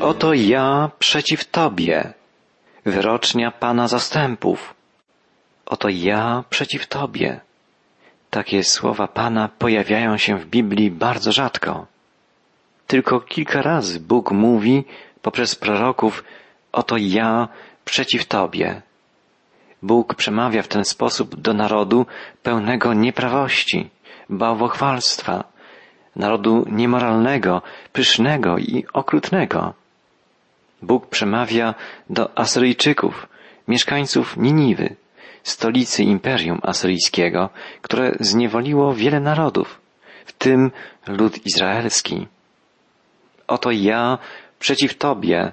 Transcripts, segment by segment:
Oto ja przeciw Tobie, wyrocznia Pana zastępów. Oto ja przeciw Tobie. Takie słowa Pana pojawiają się w Biblii bardzo rzadko. Tylko kilka razy Bóg mówi poprzez proroków, oto ja przeciw Tobie. Bóg przemawia w ten sposób do narodu pełnego nieprawości, bałwochwalstwa, narodu niemoralnego, pysznego i okrutnego. Bóg przemawia do Asyryjczyków, mieszkańców Niniwy, stolicy Imperium Asyryjskiego, które zniewoliło wiele narodów, w tym lud izraelski. Oto ja przeciw Tobie,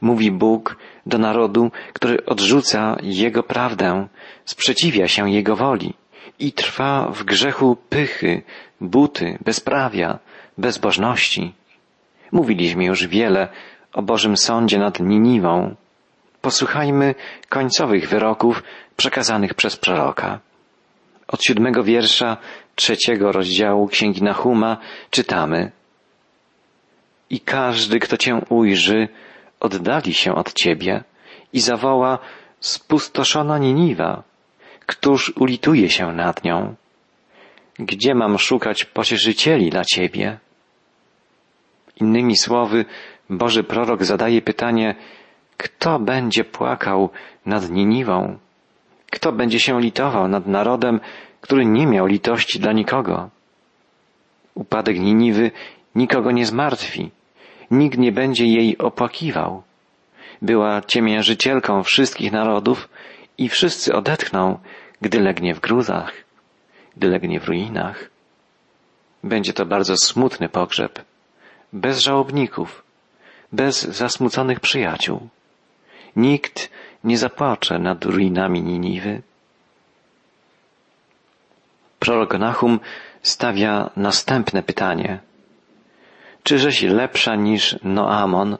mówi Bóg do narodu, który odrzuca Jego prawdę, sprzeciwia się Jego woli i trwa w grzechu pychy, buty, bezprawia, bezbożności. Mówiliśmy już wiele o Bożym sądzie nad Niniwą. Posłuchajmy końcowych wyroków przekazanych przez proroka. Od siódmego wiersza trzeciego rozdziału Księgi Nahuma czytamy I każdy, kto Cię ujrzy, oddali się od Ciebie i zawoła spustoszona Niniwa, któż ulituje się nad nią? Gdzie mam szukać pocieszycieli dla Ciebie? Innymi słowy, Boży prorok zadaje pytanie, kto będzie płakał nad Niniwą? Kto będzie się litował nad narodem, który nie miał litości dla nikogo? Upadek Niniwy nikogo nie zmartwi. Nikt nie będzie jej opłakiwał. Była ciemiężycielką wszystkich narodów i wszyscy odetchną, gdy legnie w gruzach, gdy legnie w ruinach. Będzie to bardzo smutny pogrzeb, bez żałobników, bez zasmuconych przyjaciół. Nikt nie zapłacze nad ruinami Niniwy. Prorok Nahum stawia następne pytanie. Czyżeś lepsza niż Noamon,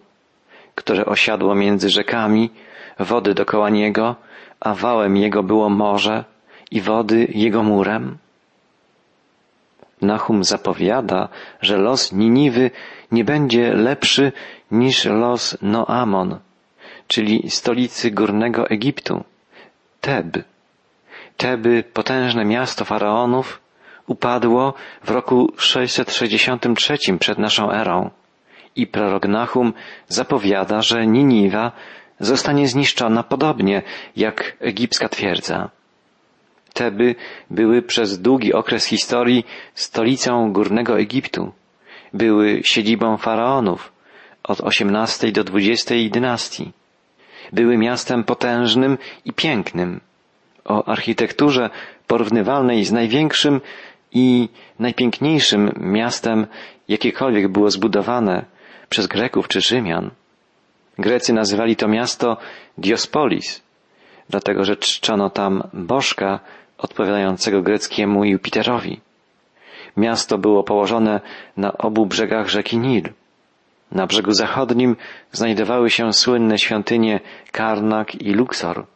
które osiadło między rzekami, wody dokoła niego, a wałem jego było morze i wody jego murem? Nahum zapowiada, że los Niniwy nie będzie lepszy niż los Noamon, czyli stolicy górnego Egiptu, Teb. Teby, potężne miasto faraonów, upadło w roku 663 przed naszą erą i prorok Nahum zapowiada, że Niniwa zostanie zniszczona podobnie jak egipska twierdza. Teby były przez długi okres historii stolicą górnego Egiptu. Były siedzibą faraonów od XVIII do XX dynastii. Były miastem potężnym i pięknym, o architekturze porównywalnej z największym i najpiękniejszym miastem, jakiekolwiek było zbudowane przez Greków czy Rzymian. Grecy nazywali to miasto Diospolis, dlatego że czczono tam bożka odpowiadającego greckiemu Jupiterowi. Miasto było położone na obu brzegach rzeki Nil. Na brzegu zachodnim znajdowały się słynne świątynie Karnak i Luxor.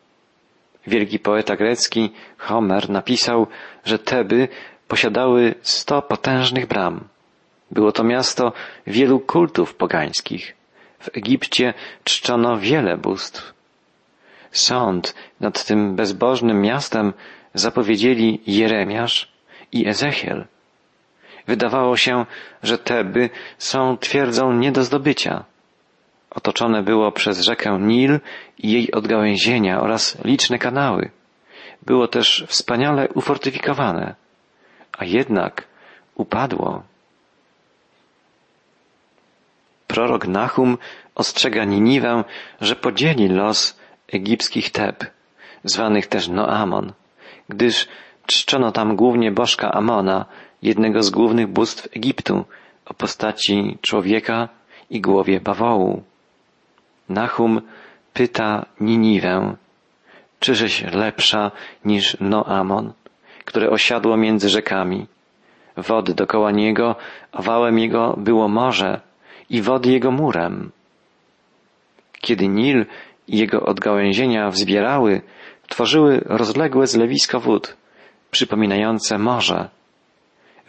Wielki poeta grecki Homer napisał, że Teby posiadały sto potężnych bram. Było to miasto wielu kultów pogańskich. W Egipcie czczono wiele bóstw. Sąd nad tym bezbożnym miastem zapowiedzieli Jeremiasz i Ezechiel. Wydawało się, że Teby są twierdzą nie do zdobycia. Otoczone było przez rzekę Nil i jej odgałęzienia oraz liczne kanały. Było też wspaniale ufortyfikowane, a jednak upadło. Prorok Nahum ostrzega Niniwę, że podzieli los egipskich Teb, zwanych też Noamon, gdyż czczono tam głównie bożka Amona, jednego z głównych bóstw Egiptu, o postaci człowieka i głowie bawołu. Nahum pyta Niniwę, czyżeś lepsza niż Noamon, które osiadło między rzekami. Wody dokoła niego, wałem jego było morze i wody jego murem. Kiedy Nil i jego odgałęzienia wzbierały, tworzyły rozległe zlewisko wód, przypominające morze.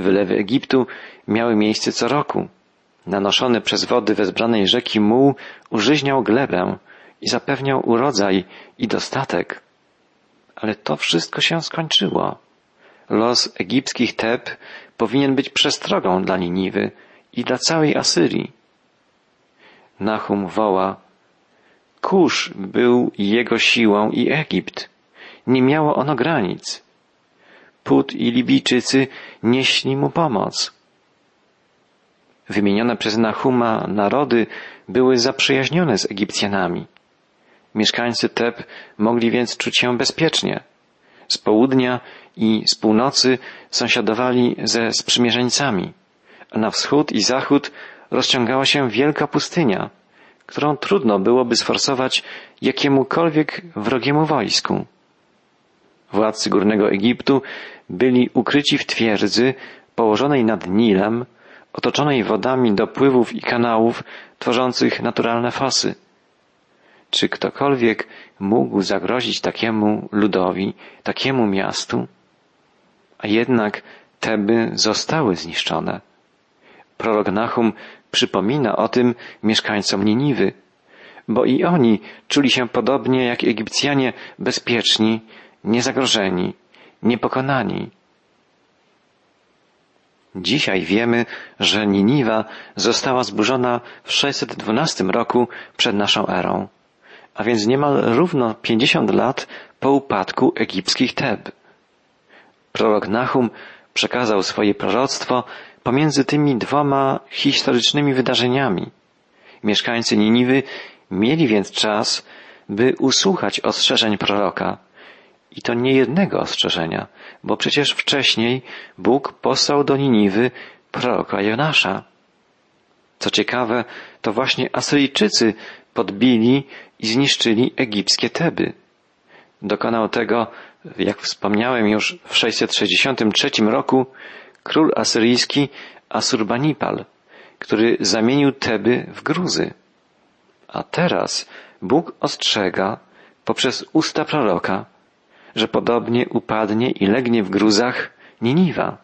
Wylewy Egiptu miały miejsce co roku. Nanoszony przez wody wezbranej rzeki muł użyźniał glebę i zapewniał urodzaj i dostatek. Ale to wszystko się skończyło. Los egipskich Teb powinien być przestrogą dla Niniwy i dla całej Asyrii. Nahum woła, Kusz był jego siłą i Egipt. Nie miało ono granic. Put i Libijczycy nieśli mu pomoc. Wymienione przez Nahuma narody były zaprzyjaźnione z Egipcjanami. Mieszkańcy Teb mogli więc czuć się bezpiecznie. Z południa i z północy sąsiadowali ze sprzymierzeńcami, a na wschód i zachód rozciągała się wielka pustynia, którą trudno byłoby sforsować jakiemukolwiek wrogiemu wojsku. Władcy Górnego Egiptu byli ukryci w twierdzy położonej nad Nilem, otoczonej wodami dopływów i kanałów tworzących naturalne fosy. Czy ktokolwiek mógł zagrozić takiemu ludowi, takiemu miastu? A jednak Teby zostały zniszczone. Prorok Nahum przypomina o tym mieszkańcom Niniwy, bo i oni czuli się podobnie jak Egipcjanie bezpieczni, niezagrożeni, niepokonani. Dzisiaj wiemy, że Niniwa została zburzona w 612 roku przed naszą erą, a więc niemal równo 50 lat po upadku egipskich Teb. Prorok Nahum przekazał swoje proroctwo pomiędzy tymi dwoma historycznymi wydarzeniami. Mieszkańcy Niniwy mieli więc czas, by usłuchać ostrzeżeń proroka. I to nie jednego ostrzeżenia, bo przecież wcześniej Bóg posłał do Niniwy proroka Jonasza. Co ciekawe, to właśnie Asyryjczycy podbili i zniszczyli egipskie Teby. Dokonał tego, jak wspomniałem już w 663 roku, król asyryjski Asurbanipal, który zamienił Teby w gruzy. A teraz Bóg ostrzega poprzez usta proroka, że podobnie upadnie i legnie w gruzach Niniwa,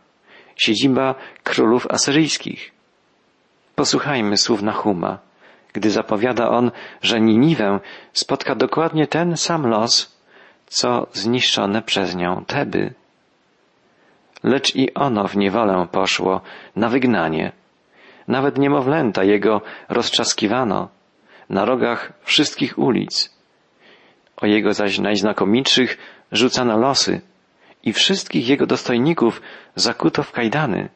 siedziba królów asyryjskich. Posłuchajmy słów Nahuma, gdy zapowiada on, że Niniwę spotka dokładnie ten sam los, co zniszczone przez nią Teby. Lecz i ono w niewolę poszło, na wygnanie. Nawet niemowlęta jego rozczaskiwano na rogach wszystkich ulic. O jego zaś najznakomitszych rzucano losy i wszystkich jego dostojników zakuto w kajdany.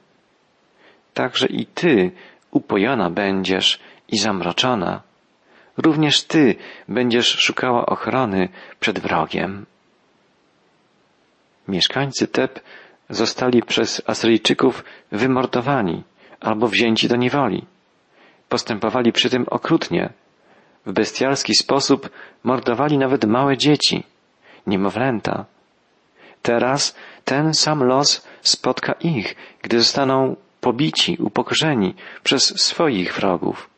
Także i ty upojona będziesz i zamroczona. Również ty będziesz szukała ochrony przed wrogiem. Mieszkańcy Teb zostali przez Asyryjczyków wymordowani albo wzięci do niewoli. Postępowali przy tym okrutnie. W bestialski sposób mordowali nawet małe dzieci, niemowlęta. Teraz ten sam los spotka ich, gdy zostaną pobici, upokorzeni przez swoich wrogów.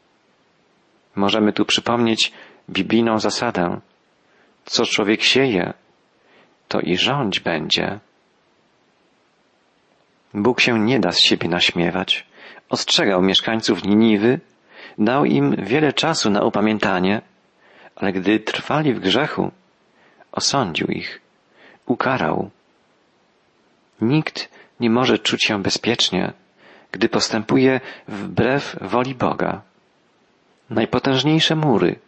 Możemy tu przypomnieć biblijną zasadę. Co człowiek sieje, to i rządź będzie. Bóg się nie da z siebie naśmiewać. Ostrzegał mieszkańców Niniwy, dał im wiele czasu na upamiętanie, ale gdy trwali w grzechu, osądził ich, ukarał. Nikt nie może czuć się bezpiecznie, gdy postępuje wbrew woli Boga. Najpotężniejsze mury,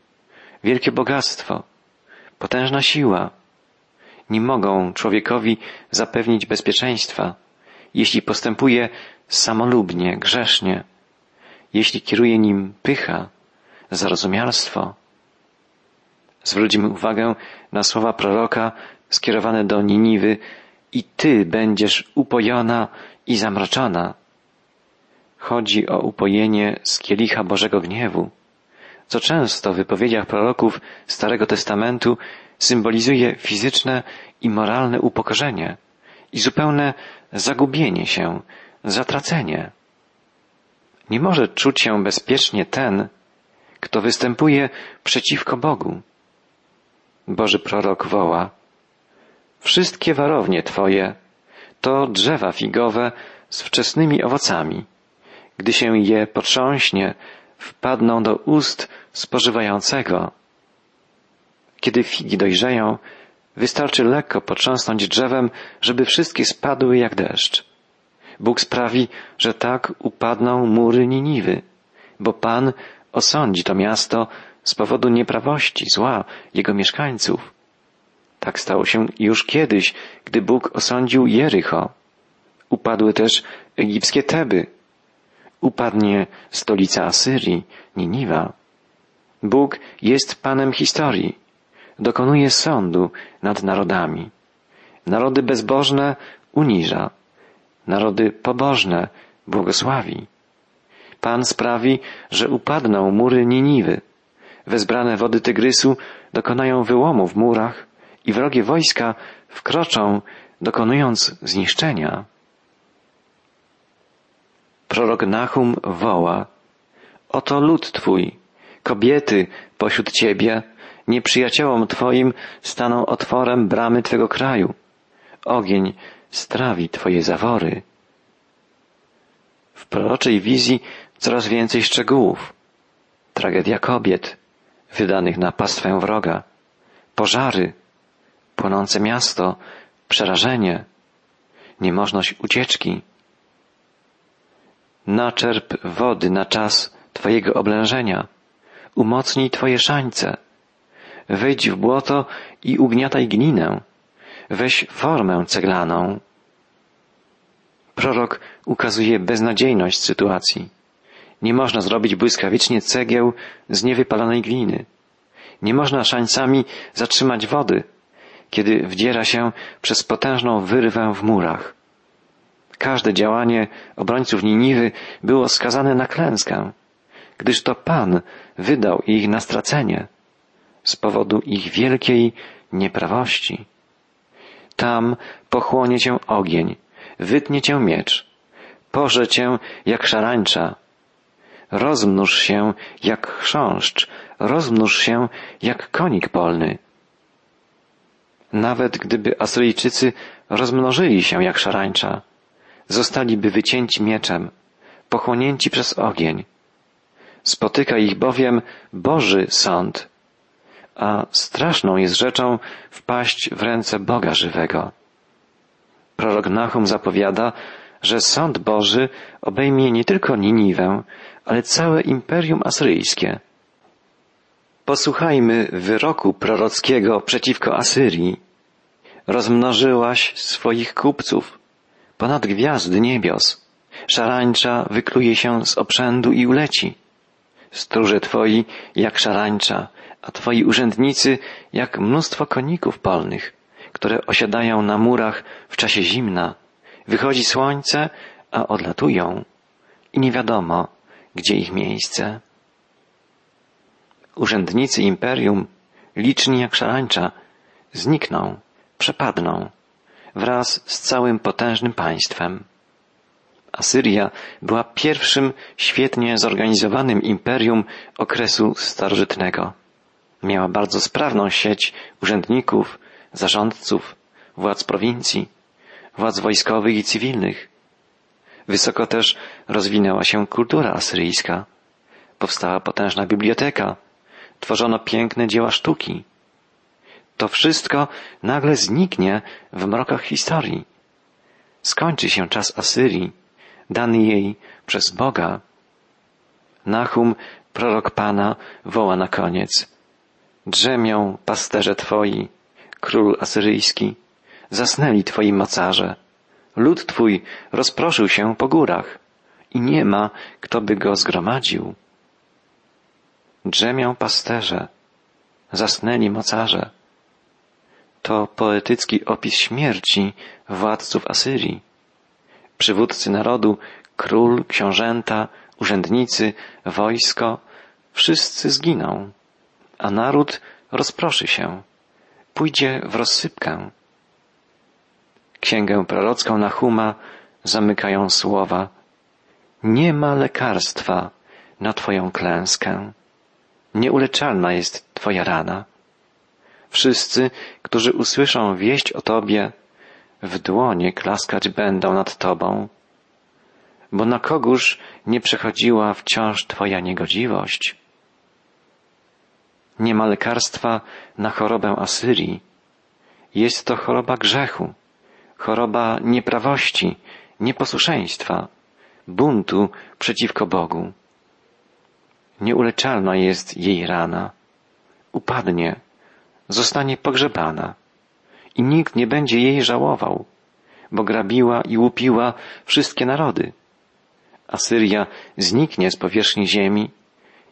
wielkie bogactwo, potężna siła nie mogą człowiekowi zapewnić bezpieczeństwa, jeśli postępuje samolubnie, grzesznie, jeśli kieruje nim pycha, zarozumialstwo. Zwróćmy uwagę na słowa proroka skierowane do Niniwy i ty będziesz upojona i zamroczona. Chodzi o upojenie z kielicha Bożego gniewu, co często w wypowiedziach proroków Starego Testamentu symbolizuje fizyczne i moralne upokorzenie i zupełne zagubienie się, zatracenie. Nie może czuć się bezpiecznie ten, kto występuje przeciwko Bogu. Boży prorok woła, wszystkie warownie Twoje to drzewa figowe z wczesnymi owocami, Gdy się je potrząśnie, wpadną do ust spożywającego. Kiedy figi dojrzeją, wystarczy lekko potrząsnąć drzewem, żeby wszystkie spadły jak deszcz. Bóg sprawi, że tak upadną mury Niniwy, bo Pan osądzi to miasto z powodu nieprawości, zła jego mieszkańców. Tak stało się już kiedyś, gdy Bóg osądził Jericho. Upadły też egipskie Teby. Upadnie stolica Asyrii, Niniwa. Bóg jest Panem historii. Dokonuje sądu nad narodami. Narody bezbożne uniża. Narody pobożne błogosławi. Pan sprawi, że upadną mury Niniwy. Wezbrane wody Tygrysu dokonają wyłomu w murach i wrogie wojska wkroczą, dokonując zniszczenia. Prorok Nahum woła, oto lud Twój, kobiety pośród Ciebie, nieprzyjaciołom Twoim staną otworem bramy Twego kraju. Ogień strawi Twoje zawory. W proroczej wizji coraz więcej szczegółów. Tragedia kobiet, wydanych na pastwę wroga, pożary, płonące miasto, przerażenie, niemożność ucieczki. Naczerp wody na czas Twojego oblężenia, umocnij Twoje szańce, wejdź w błoto i ugniataj glinę, weź formę ceglaną. Prorok ukazuje beznadziejność sytuacji. Nie można zrobić błyskawicznie cegieł z niewypalonej gliny. Nie można szańcami zatrzymać wody, kiedy wdziera się przez potężną wyrwę w murach. Każde działanie obrońców Niniwy było skazane na klęskę, gdyż to Pan wydał ich na stracenie z powodu ich wielkiej nieprawości. Tam pochłonie cię ogień, wytnie cię miecz, porze cię jak szarańcza, rozmnóż się jak chrząszcz, rozmnóż się jak konik polny. Nawet gdyby Asyryjczycy rozmnożyli się jak szarańcza, zostaliby wycięci mieczem, pochłonięci przez ogień. Spotyka ich bowiem Boży sąd, a straszną jest rzeczą wpaść w ręce Boga żywego. Prorok Nahum zapowiada, że sąd Boży obejmie nie tylko Niniwę, ale całe imperium asyryjskie. Posłuchajmy wyroku prorockiego przeciwko Asyrii. Rozmnożyłaś swoich kupców ponad gwiazdy niebios. Szarańcza wykluje się z obrzędu i uleci. Stróże twoi jak szarańcza, a twoi urzędnicy jak mnóstwo koników polnych, które osiadają na murach w czasie zimna. Wychodzi słońce, a odlatują i nie wiadomo, gdzie ich miejsce. Urzędnicy imperium, liczni jak szarańcza, znikną, przepadną wraz z całym potężnym państwem. Asyria była pierwszym świetnie zorganizowanym imperium okresu starożytnego. Miała bardzo sprawną sieć urzędników, zarządców, władz prowincji, władz wojskowych i cywilnych. Wysoko też rozwinęła się kultura asyryjska. Powstała potężna biblioteka, tworzono piękne dzieła sztuki. To wszystko nagle zniknie w mrokach historii. Skończy się czas Asyrii, dany jej przez Boga. Nahum, prorok Pana, woła na koniec. Drzemią pasterze Twoi, król asyryjski, zasnęli Twoi mocarze. Lud Twój rozproszył się po górach i nie ma, kto by go zgromadził. Drzemią pasterze, zasnęli mocarze. To poetycki opis śmierci władców Asyrii. Przywódcy narodu, król, książęta, urzędnicy, wojsko, wszyscy zginą, a naród rozproszy się, pójdzie w rozsypkę. Księgę prorocką Nahuma zamykają słowa Nie ma lekarstwa na Twoją klęskę. Nieuleczalna jest Twoja rana. Wszyscy, którzy usłyszą wieść o Tobie, w dłonie klaskać będą nad Tobą. bo na kogóż nie przechodziła wciąż Twoja niegodziwość? Nie ma lekarstwa na chorobę Asyrii. Jest to choroba grzechu, choroba nieprawości, nieposłuszeństwa, buntu przeciwko Bogu. Nieuleczalna jest jej rana. Upadnie, zostanie pogrzebana i nikt nie będzie jej żałował, bo grabiła i łupiła wszystkie narody. Asyria zniknie z powierzchni ziemi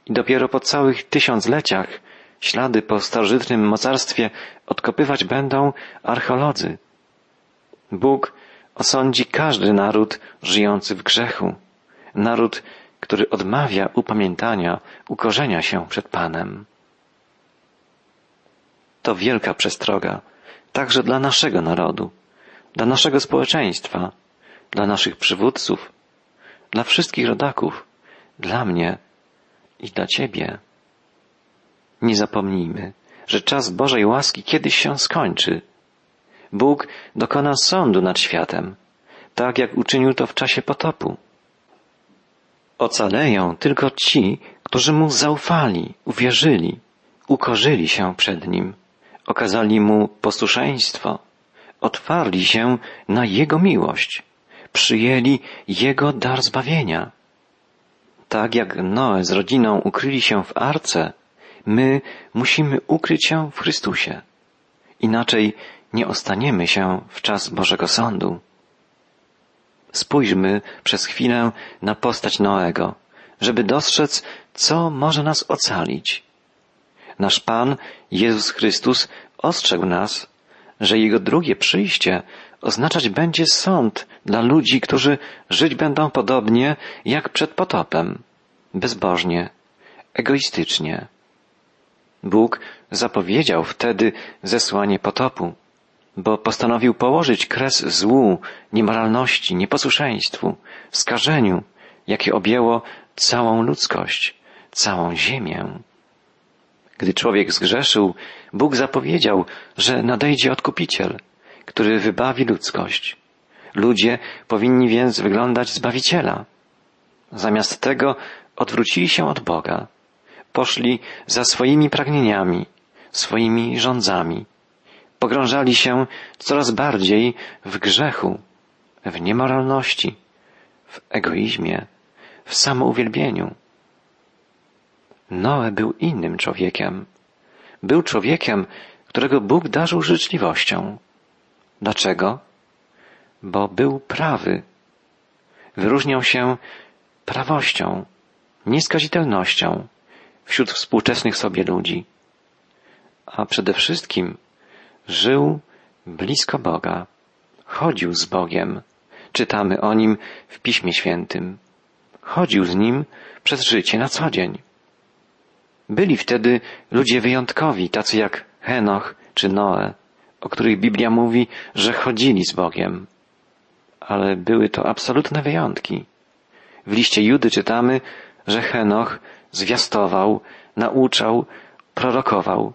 i dopiero po całych tysiącleciach ślady po starożytnym mocarstwie odkopywać będą archeolodzy. Bóg osądzi każdy naród żyjący w grzechu, naród, który odmawia upamiętania, ukorzenia się przed Panem. To wielka przestroga, także dla naszego narodu, dla naszego społeczeństwa, dla naszych przywódców, dla wszystkich rodaków, dla mnie i dla Ciebie. Nie zapomnijmy, że czas Bożej łaski kiedyś się skończy. Bóg dokona sądu nad światem, tak jak uczynił to w czasie potopu. Ocaleją tylko ci, którzy Mu zaufali, uwierzyli, ukorzyli się przed Nim, okazali Mu posłuszeństwo, otwarli się na Jego miłość, przyjęli Jego dar zbawienia. Tak jak Noe z rodziną ukryli się w arce, my musimy ukryć się w Chrystusie. Inaczej nie ostaniemy się w czas Bożego Sądu. Spójrzmy przez chwilę na postać Noego, żeby dostrzec, co może nas ocalić. Nasz Pan, Jezus Chrystus, ostrzegł nas, że Jego drugie przyjście oznaczać będzie sąd dla ludzi, którzy żyć będą podobnie jak przed potopem, bezbożnie, egoistycznie. Bóg zapowiedział wtedy zesłanie potopu, bo postanowił położyć kres złu, niemoralności, nieposłuszeństwu, skażeniu, jakie objęło całą ludzkość, całą ziemię. Gdy człowiek zgrzeszył, Bóg zapowiedział, że nadejdzie odkupiciel, który wybawi ludzkość. Ludzie powinni więc wyglądać Zbawiciela. Zamiast tego odwrócili się od Boga, poszli za swoimi pragnieniami, swoimi rządzami, pogrążali się coraz bardziej w grzechu, w niemoralności, w egoizmie, w samouwielbieniu. Noe był innym człowiekiem. Był człowiekiem, którego Bóg darzył życzliwością. Dlaczego? Bo był prawy. Wyróżniał się prawością, nieskazitelnością wśród współczesnych sobie ludzi. A przede wszystkim żył blisko Boga, chodził z Bogiem. Czytamy o nim w Piśmie Świętym. Chodził z nim przez życie na co dzień. Byli wtedy ludzie wyjątkowi, tacy jak Henoch czy Noe, o których Biblia mówi, że chodzili z Bogiem. Ale były to absolutne wyjątki. W liście Judy czytamy, że Henoch zwiastował, nauczał, prorokował.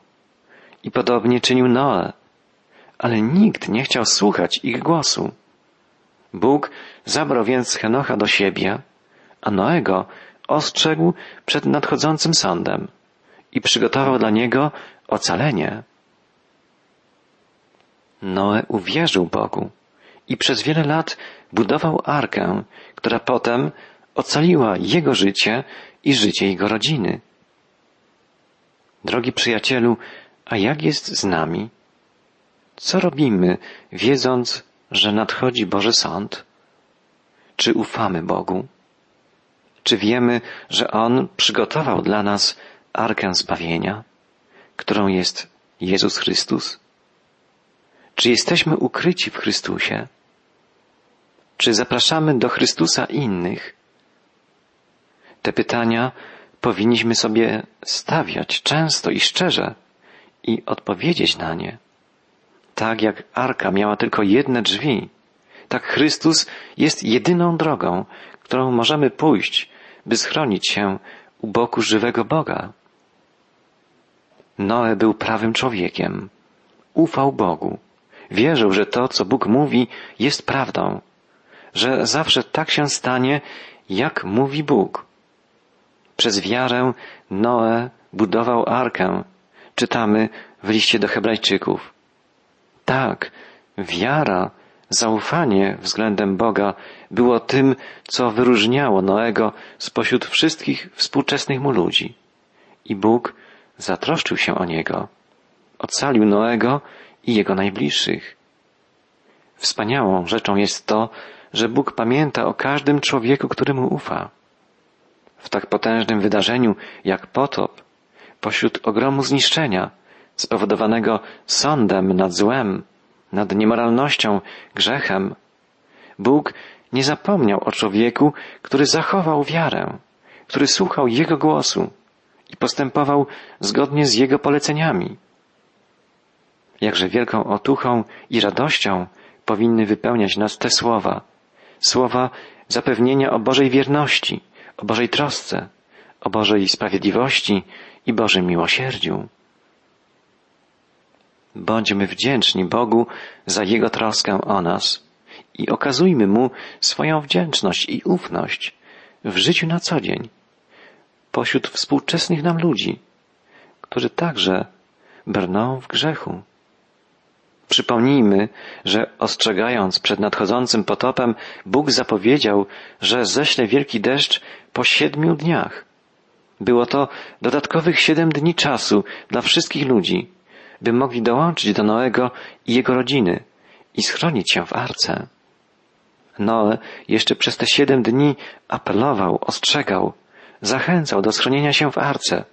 I podobnie czynił Noe. Ale nikt nie chciał słuchać ich głosu. Bóg zabrał więc Henocha do siebie, a Noego ostrzegł przed nadchodzącym sądem i przygotował dla niego ocalenie. Noe uwierzył Bogu i przez wiele lat budował arkę, która potem ocaliła jego życie i życie jego rodziny. Drogi przyjacielu, a jak jest z nami? Co robimy, wiedząc, że nadchodzi Boży Sąd? Czy ufamy Bogu? Czy wiemy, że On przygotował dla nas arkę zbawienia, którą jest Jezus Chrystus? Czy jesteśmy ukryci w Chrystusie? Czy zapraszamy do Chrystusa innych? Te pytania powinniśmy sobie stawiać często i szczerze i odpowiedzieć na nie. Tak jak arka miała tylko jedne drzwi, tak Chrystus jest jedyną drogą, którą możemy pójść, by schronić się u boku żywego Boga. Noe był prawym człowiekiem. Ufał Bogu. Wierzył, że to, co Bóg mówi, jest prawdą. że zawsze tak się stanie, jak mówi Bóg. Przez wiarę Noe budował arkę, czytamy w liście do Hebrajczyków. Tak, wiara, zaufanie względem Boga było tym, co wyróżniało Noego spośród wszystkich współczesnych mu ludzi. I Bóg zatroszczył się o niego. Ocalił Noego i jego najbliższych. Wspaniałą rzeczą jest to, że Bóg pamięta o każdym człowieku, któremu ufa. W tak potężnym wydarzeniu jak potop, pośród ogromu zniszczenia, spowodowanego sądem nad złem, nad niemoralnością, grzechem, Bóg nie zapomniał o człowieku, który zachował wiarę, który słuchał Jego głosu i postępował zgodnie z Jego poleceniami. Jakże wielką otuchą i radością powinny wypełniać nas te słowa, słowa zapewnienia o Bożej wierności, o Bożej trosce, o Bożej sprawiedliwości i Bożym miłosierdziu. Bądźmy wdzięczni Bogu za Jego troskę o nas i okazujmy Mu swoją wdzięczność i ufność w życiu na co dzień, pośród współczesnych nam ludzi, którzy także brną w grzechu. Przypomnijmy, że ostrzegając przed nadchodzącym potopem, Bóg zapowiedział, że ześle wielki deszcz po siedmiu dniach. Było to dodatkowych siedem dni czasu dla wszystkich ludzi, by mogli dołączyć do Noego i jego rodziny i schronić się w arce. Noe jeszcze przez te siedem dni apelował, ostrzegał, zachęcał do schronienia się w arce,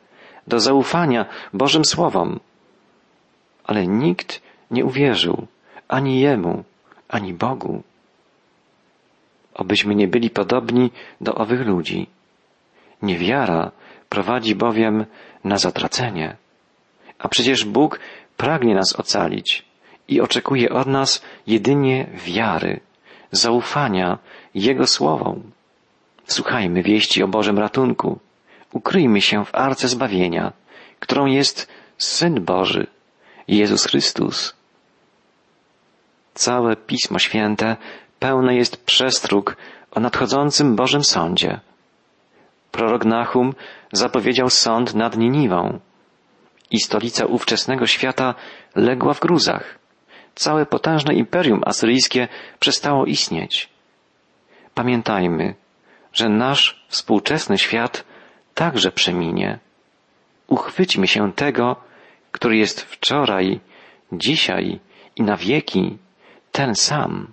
do zaufania Bożym Słowom. Ale nikt nie uwierzył ani Jemu, ani Bogu. Obyśmy nie byli podobni do owych ludzi. Niewiara prowadzi bowiem na zatracenie. A przecież Bóg pragnie nas ocalić i oczekuje od nas jedynie wiary, zaufania Jego słowom. Słuchajmy wieści o Bożym ratunku. Ukryjmy się w arce zbawienia, którą jest Syn Boży, Jezus Chrystus. Całe Pismo Święte pełne jest przestróg o nadchodzącym Bożym Sądzie. Prorok Nahum zapowiedział sąd nad Niniwą i stolica ówczesnego świata legła w gruzach. Całe potężne imperium asyryjskie przestało istnieć. Pamiętajmy, że nasz współczesny świat także przeminie. Uchwyćmy się tego, który jest wczoraj, dzisiaj i na wieki ten sam.